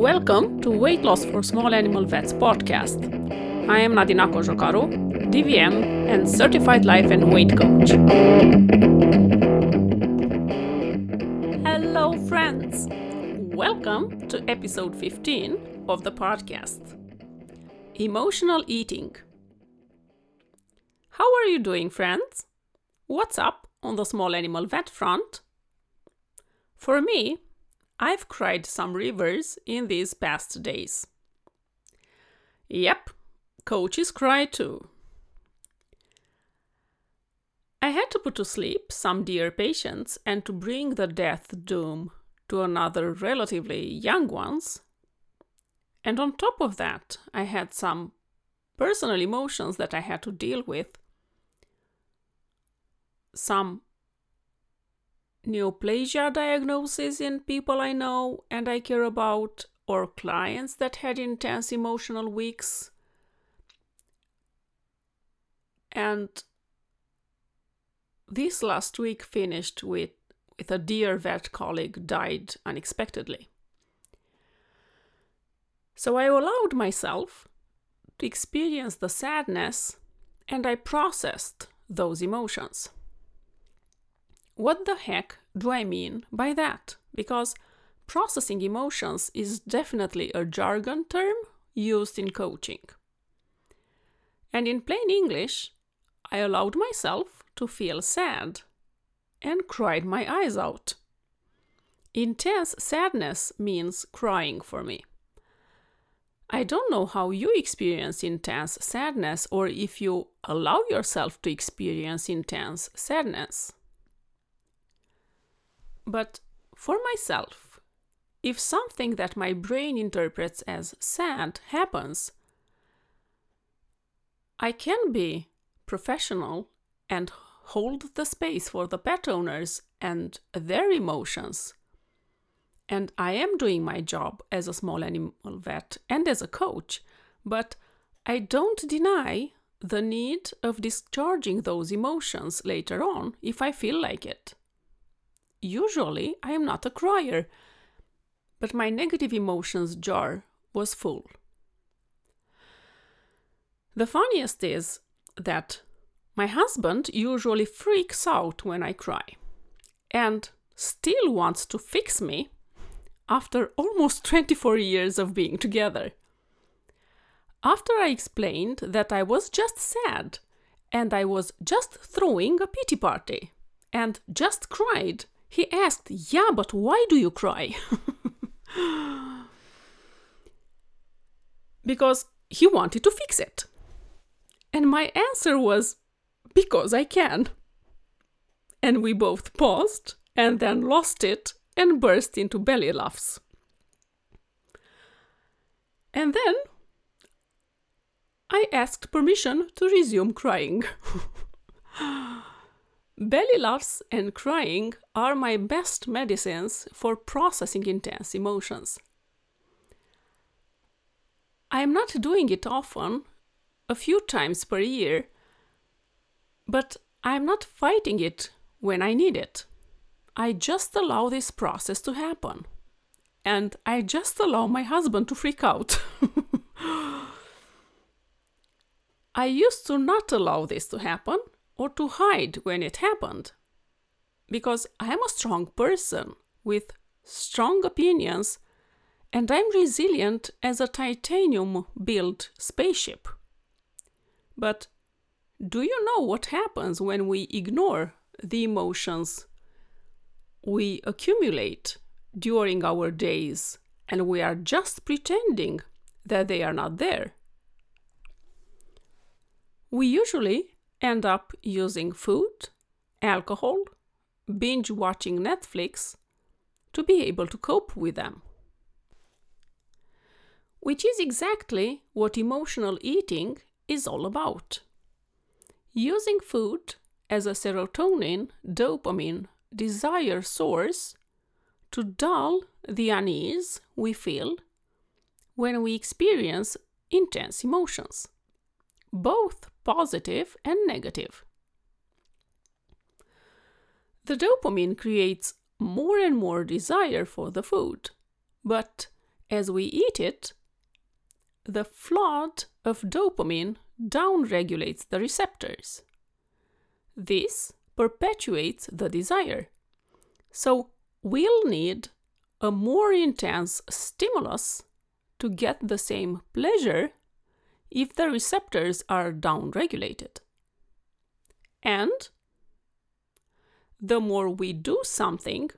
Welcome to Weight Loss for Small Animal Vets podcast. I am Nadina Cojocaru, DVM and certified life and weight coach. Hello, friends. Welcome to episode 15 of the podcast Emotional Eating. How are you doing, friends? What's up on the small animal vet front? For me, I've cried some rivers in these past days. Yep, coaches cry too. I had to put to sleep some dear patients and to bring the death doom to another relatively young ones. And on top of that, I had some personal emotions that I had to deal with. Some neoplasia diagnosis in people I know and I care about, or clients that had intense emotional weeks. And this last week finished with, with a dear vet colleague died unexpectedly. So I allowed myself to experience the sadness and I processed those emotions. What the heck do I mean by that? Because processing emotions is definitely a jargon term used in coaching. And in plain English, I allowed myself to feel sad and cried my eyes out. Intense sadness means crying for me. I don't know how you experience intense sadness or if you allow yourself to experience intense sadness. But for myself, if something that my brain interprets as sad happens, I can be professional and hold the space for the pet owners and their emotions. And I am doing my job as a small animal vet and as a coach, but I don't deny the need of discharging those emotions later on if I feel like it. Usually, I am not a crier, but my negative emotions jar was full. The funniest is that my husband usually freaks out when I cry and still wants to fix me after almost 24 years of being together. After I explained that I was just sad and I was just throwing a pity party and just cried he asked, Yeah, but why do you cry? because he wanted to fix it. And my answer was, Because I can. And we both paused and then lost it and burst into belly laughs. And then I asked permission to resume crying. Belly laughs and crying are my best medicines for processing intense emotions. I am not doing it often, a few times per year, but I am not fighting it when I need it. I just allow this process to happen. And I just allow my husband to freak out. I used to not allow this to happen or to hide when it happened. Because I am a strong person with strong opinions and I'm resilient as a titanium built spaceship. But do you know what happens when we ignore the emotions we accumulate during our days and we are just pretending that they are not there? We usually end up using food, alcohol, binge watching Netflix to be able to cope with them. Which is exactly what emotional eating is all about. Using food as a serotonin, dopamine, desire source to dull the unease we feel when we experience intense emotions, both positive and negative. The dopamine creates more and more desire for the food, but as we eat it, the flood of dopamine downregulates the receptors. This perpetuates the desire. So, we'll need a more intense stimulus to get the same pleasure if the receptors are downregulated. And the more we do something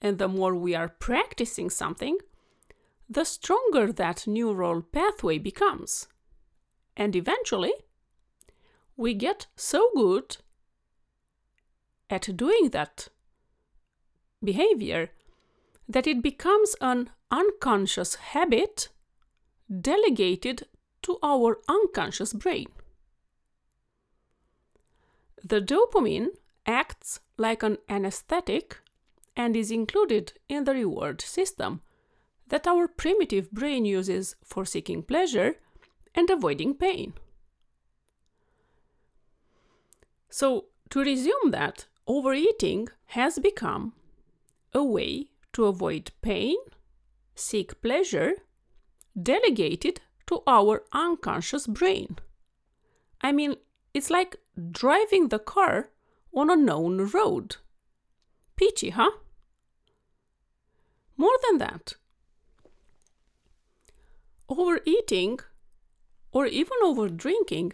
and the more we are practicing something, the stronger that neural pathway becomes. And eventually, we get so good at doing that behavior that it becomes an unconscious habit delegated to our unconscious brain. The dopamine acts like an anesthetic and is included in the reward system that our primitive brain uses for seeking pleasure and avoiding pain. So, to resume that, overeating has become a way to avoid pain, seek pleasure, delegated to our unconscious brain. I mean, it's like driving the car on a known road. Peachy, huh? More than that, overeating or even over drinking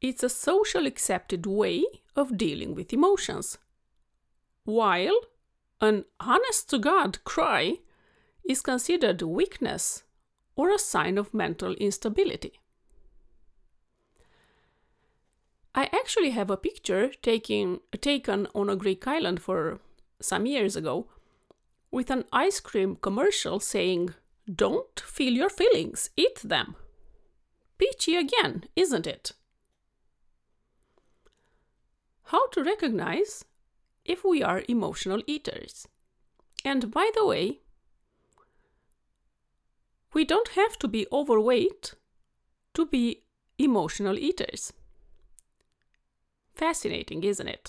it's a social accepted way of dealing with emotions while an honest to god cry is considered weakness or a sign of mental instability i actually have a picture taken taken on a greek island for some years ago with an ice cream commercial saying don't feel your feelings, eat them. Peachy again, isn't it? How to recognize if we are emotional eaters. And by the way, we don't have to be overweight to be emotional eaters. Fascinating, isn't it?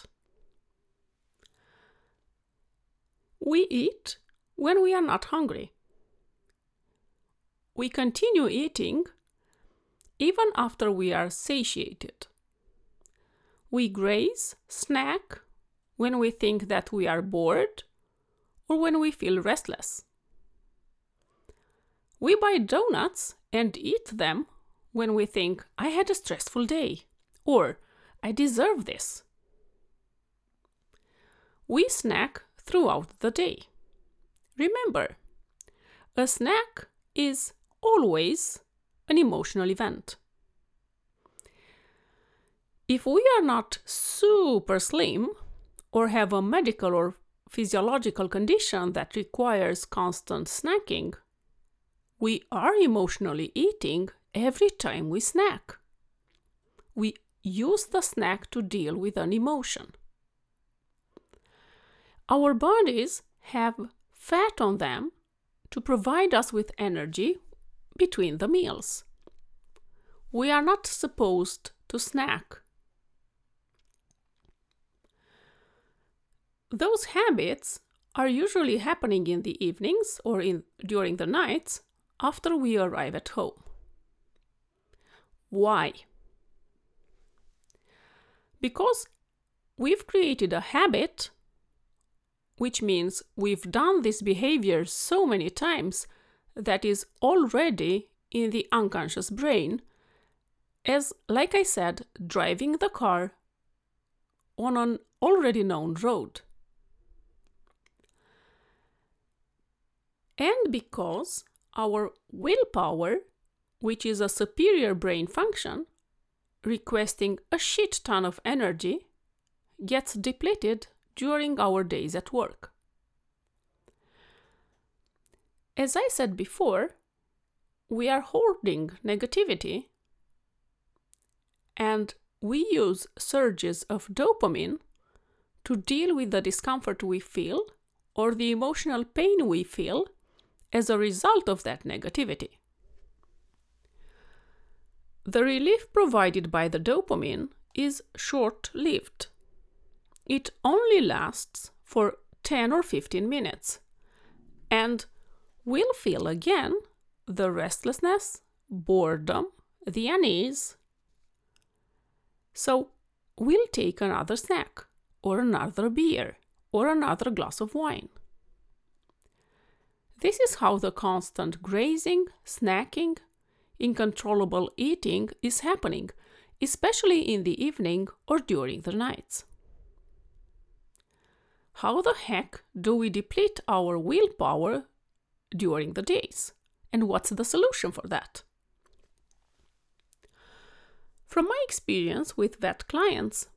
We eat when we are not hungry we continue eating even after we are satiated. We graze, snack, when we think that we are bored or when we feel restless. We buy donuts and eat them when we think, I had a stressful day or I deserve this. We snack throughout the day. Remember, a snack is always an emotional event. If we are not super slim or have a medical or physiological condition that requires constant snacking, we are emotionally eating every time we snack. We use the snack to deal with an emotion. Our bodies have fat on them to provide us with energy between the meals. We are not supposed to snack. Those habits are usually happening in the evenings or in, during the nights after we arrive at home. Why? Because we've created a habit, which means we've done this behavior so many times that is already in the unconscious brain as, like I said, driving the car on an already known road. And because our willpower, which is a superior brain function, requesting a shit ton of energy, gets depleted during our days at work. As I said before, we are hoarding negativity and we use surges of dopamine to deal with the discomfort we feel or the emotional pain we feel as a result of that negativity. The relief provided by the dopamine is short lived. It only lasts for 10 or 15 minutes and will feel again the restlessness, boredom, the unease. So we'll take another snack, or another beer, or another glass of wine. This is how the constant grazing, snacking, uncontrollable eating is happening, especially in the evening or during the nights. How the heck do we deplete our willpower during the days? And what's the solution for that? From my experience with vet clients,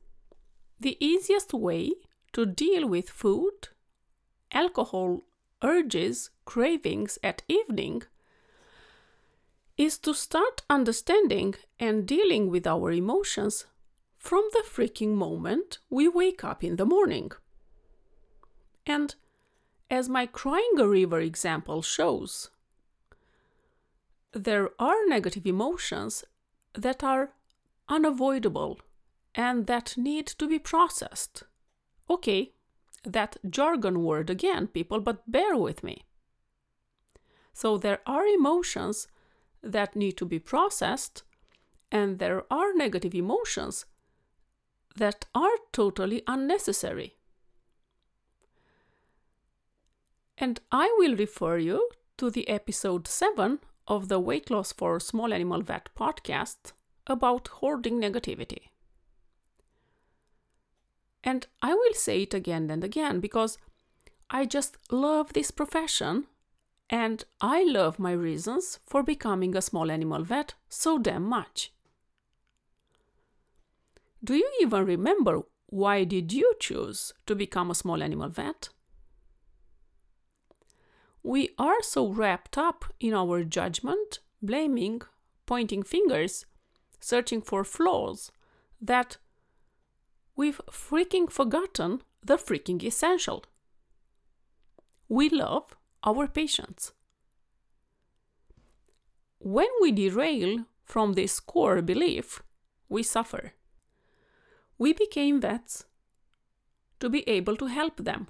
the easiest way to deal with food, alcohol urges, cravings at evening is to start understanding and dealing with our emotions from the freaking moment we wake up in the morning. And as my crying a river example shows, there are negative emotions that are unavoidable and that need to be processed. Okay, that jargon word again, people, but bear with me. So there are emotions that need to be processed, and there are negative emotions that are totally unnecessary. And I will refer you to the episode 7 of the Weight Loss for Small Animal Vet podcast about hoarding negativity. And I will say it again and again because I just love this profession and I love my reasons for becoming a small animal vet so damn much. Do you even remember why did you choose to become a small animal vet? We are so wrapped up in our judgment, blaming, pointing fingers, searching for flaws that we've freaking forgotten the freaking essential. We love our patients. When we derail from this core belief, we suffer. We became vets to be able to help them.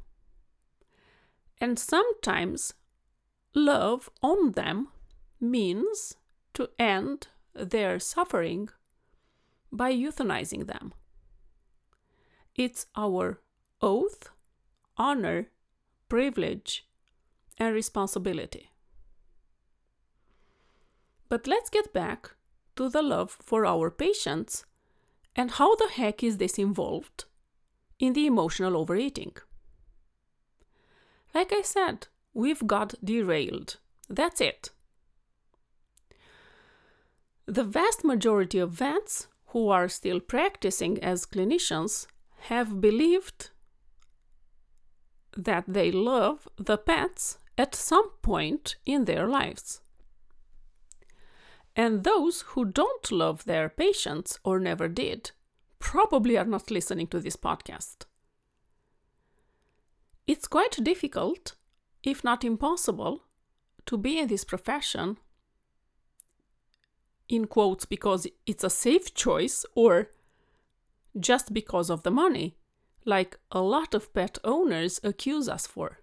And sometimes love on them means to end their suffering by euthanizing them. It's our oath, honor, privilege, and responsibility. But let's get back to the love for our patients and how the heck is this involved in the emotional overeating? Like I said, we've got derailed. That's it. The vast majority of vets who are still practicing as clinicians have believed that they love the pets at some point in their lives. And those who don't love their patients or never did probably are not listening to this podcast. It's quite difficult, if not impossible, to be in this profession, in quotes, because it's a safe choice or just because of the money, like a lot of pet owners accuse us for.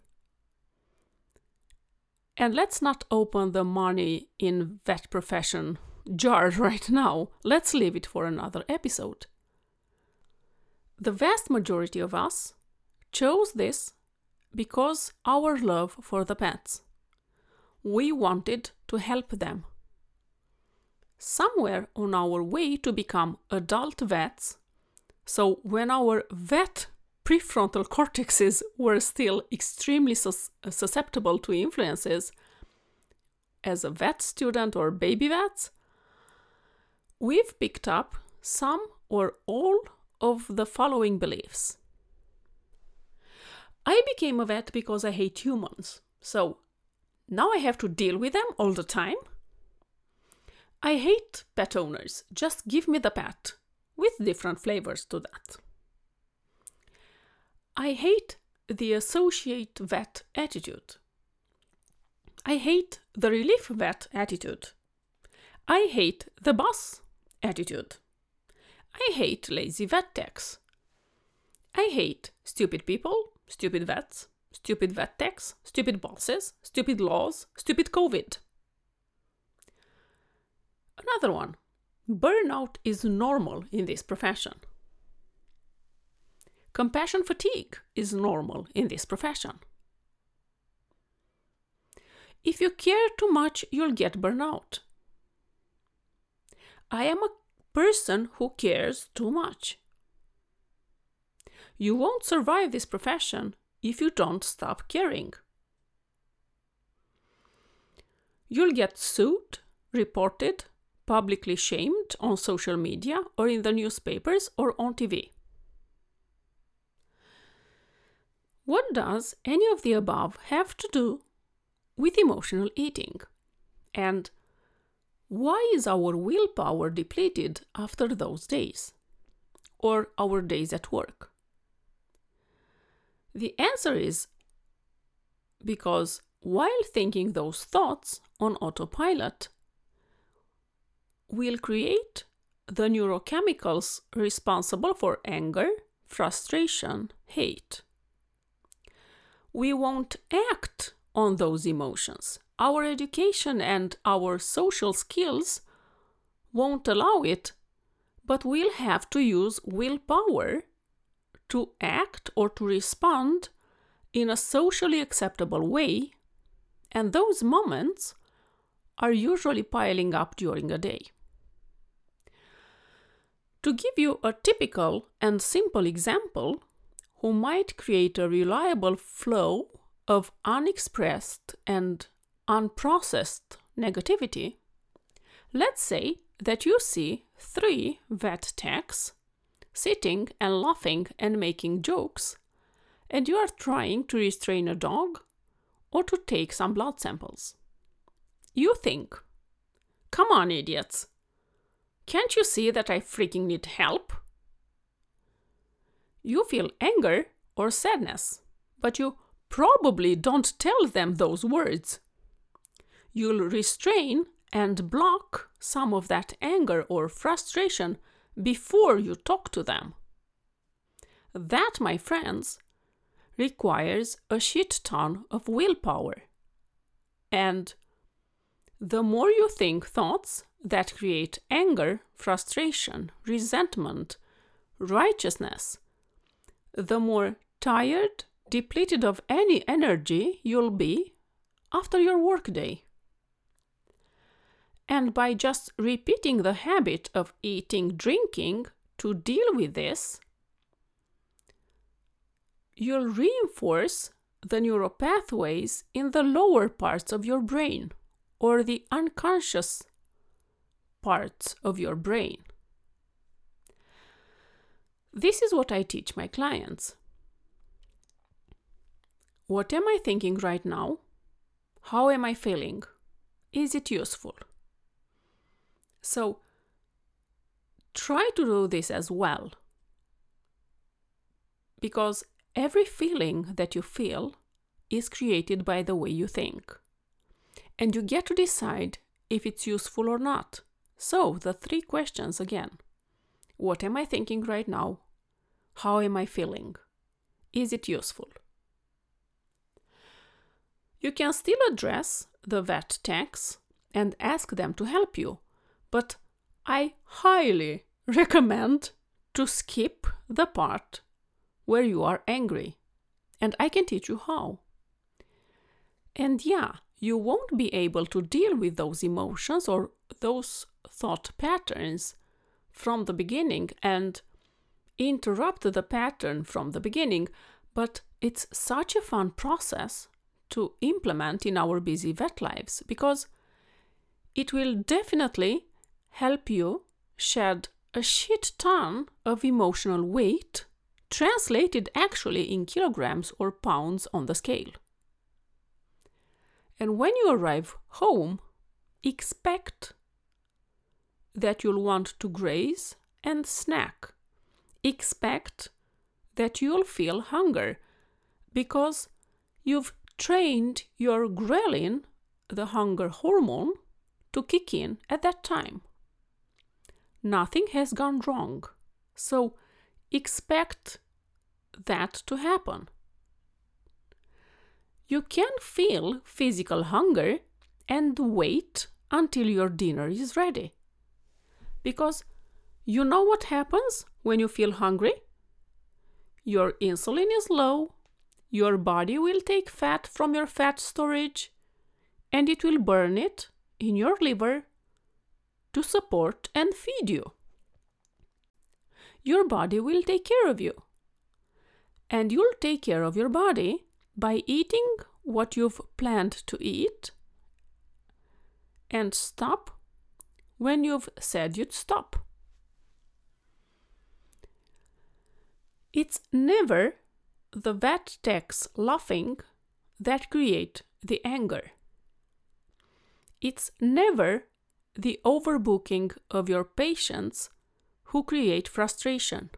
And let's not open the money in vet profession jar right now. Let's leave it for another episode. The vast majority of us chose this because our love for the pets. We wanted to help them. Somewhere on our way to become adult vets, so when our vet prefrontal cortexes were still extremely sus- susceptible to influences, as a vet student or baby vet, we've picked up some or all of the following beliefs. I became a vet because I hate humans, so now I have to deal with them all the time. I hate pet owners, just give me the pet with different flavors to that. I hate the associate vet attitude. I hate the relief vet attitude. I hate the boss attitude. I hate lazy vet techs. I hate stupid people, stupid vets, stupid vet techs, stupid bosses, stupid laws, stupid COVID. Another one burnout is normal in this profession. Compassion fatigue is normal in this profession. If you care too much, you'll get burnout. I am a person who cares too much. You won't survive this profession if you don't stop caring. You'll get sued, reported, publicly shamed on social media or in the newspapers or on TV. What does any of the above have to do with emotional eating? And why is our willpower depleted after those days? Or our days at work? The answer is because while thinking those thoughts on autopilot, we'll create the neurochemicals responsible for anger, frustration, hate we won't act on those emotions. Our education and our social skills won't allow it, but we'll have to use willpower to act or to respond in a socially acceptable way, and those moments are usually piling up during a day. To give you a typical and simple example, who might create a reliable flow of unexpressed and unprocessed negativity. Let's say that you see three vet techs sitting and laughing and making jokes, and you are trying to restrain a dog or to take some blood samples. You think, come on, idiots! Can't you see that I freaking need help? You feel anger or sadness, but you probably don't tell them those words. You'll restrain and block some of that anger or frustration before you talk to them. That, my friends, requires a shit ton of willpower. And the more you think thoughts that create anger, frustration, resentment, righteousness, the more tired, depleted of any energy you'll be after your workday. And by just repeating the habit of eating, drinking to deal with this, you'll reinforce the neural pathways in the lower parts of your brain or the unconscious parts of your brain. This is what I teach my clients. What am I thinking right now? How am I feeling? Is it useful? So, try to do this as well. Because every feeling that you feel is created by the way you think. And you get to decide if it's useful or not. So, the three questions again. What am I thinking right now? How am I feeling? Is it useful? You can still address the vet techs and ask them to help you, but I highly recommend to skip the part where you are angry, and I can teach you how. And yeah, you won't be able to deal with those emotions or those thought patterns from the beginning and interrupt the pattern from the beginning, but it's such a fun process to implement in our busy vet lives because it will definitely help you shed a shit ton of emotional weight translated actually in kilograms or pounds on the scale. And when you arrive home, expect that you'll want to graze and snack. Expect that you'll feel hunger because you've trained your ghrelin, the hunger hormone, to kick in at that time. Nothing has gone wrong, so expect that to happen. You can feel physical hunger and wait until your dinner is ready. Because you know what happens when you feel hungry? Your insulin is low, your body will take fat from your fat storage, and it will burn it in your liver to support and feed you. Your body will take care of you. And you'll take care of your body by eating what you've planned to eat and stop when you've said you'd stop. It's never the vet techs laughing that create the anger. It's never the overbooking of your patients who create frustration.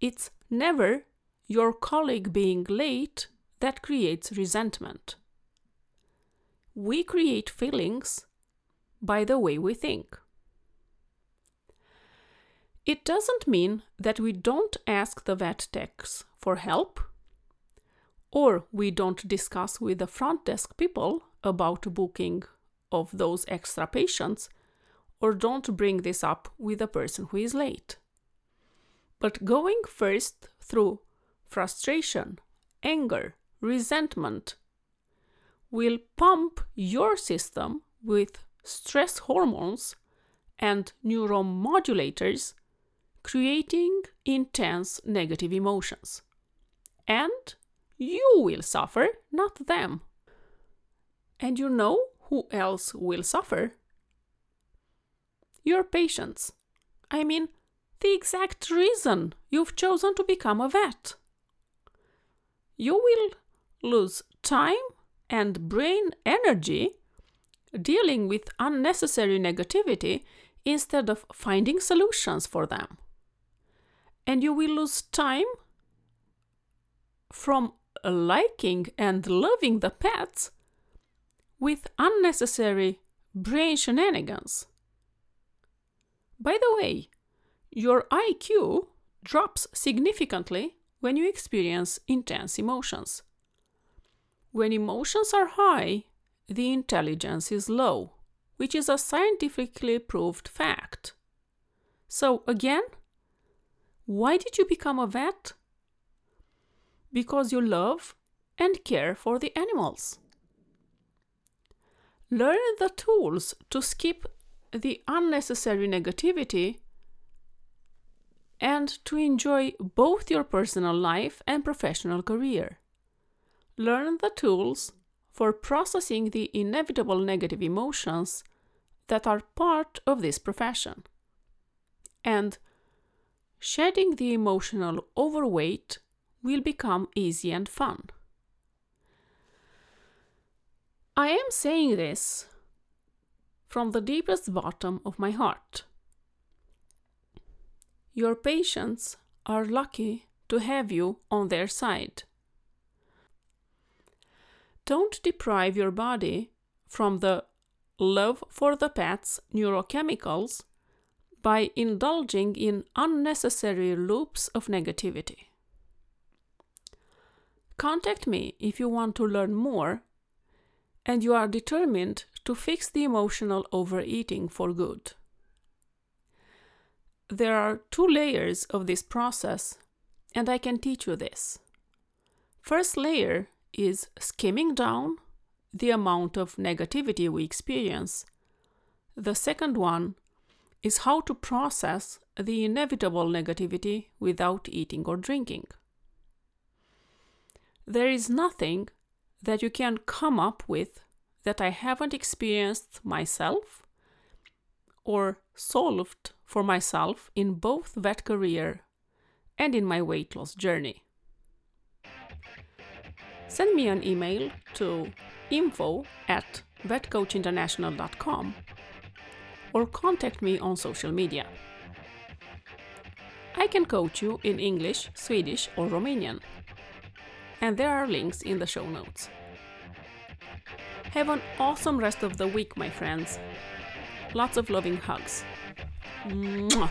It's never your colleague being late that creates resentment. We create feelings by the way we think. It doesn't mean that we don't ask the vet techs for help, or we don't discuss with the front desk people about booking of those extra patients, or don't bring this up with the person who is late. But going first through frustration, anger, resentment will pump your system with stress hormones and neuromodulators creating intense negative emotions. And you will suffer, not them. And you know who else will suffer? Your patients. I mean, the exact reason you've chosen to become a vet. You will lose time and brain energy dealing with unnecessary negativity instead of finding solutions for them and you will lose time from liking and loving the pets with unnecessary brain shenanigans. By the way, your IQ drops significantly when you experience intense emotions. When emotions are high, the intelligence is low, which is a scientifically proved fact. So, again, why did you become a vet? Because you love and care for the animals. Learn the tools to skip the unnecessary negativity and to enjoy both your personal life and professional career. Learn the tools for processing the inevitable negative emotions that are part of this profession. And shedding the emotional overweight will become easy and fun. I am saying this from the deepest bottom of my heart. Your patients are lucky to have you on their side. Don't deprive your body from the love for the pet's neurochemicals by indulging in unnecessary loops of negativity. Contact me if you want to learn more and you are determined to fix the emotional overeating for good. There are two layers of this process, and I can teach you this. First layer is skimming down the amount of negativity we experience. The second one is how to process the inevitable negativity without eating or drinking. There is nothing that you can come up with that I haven't experienced myself or solved for myself in both vet career and in my weight loss journey. Send me an email to info at vetcoachinternational.com or contact me on social media. I can coach you in English, Swedish, or Romanian. And there are links in the show notes. Have an awesome rest of the week, my friends. Lots of loving hugs. Mwah.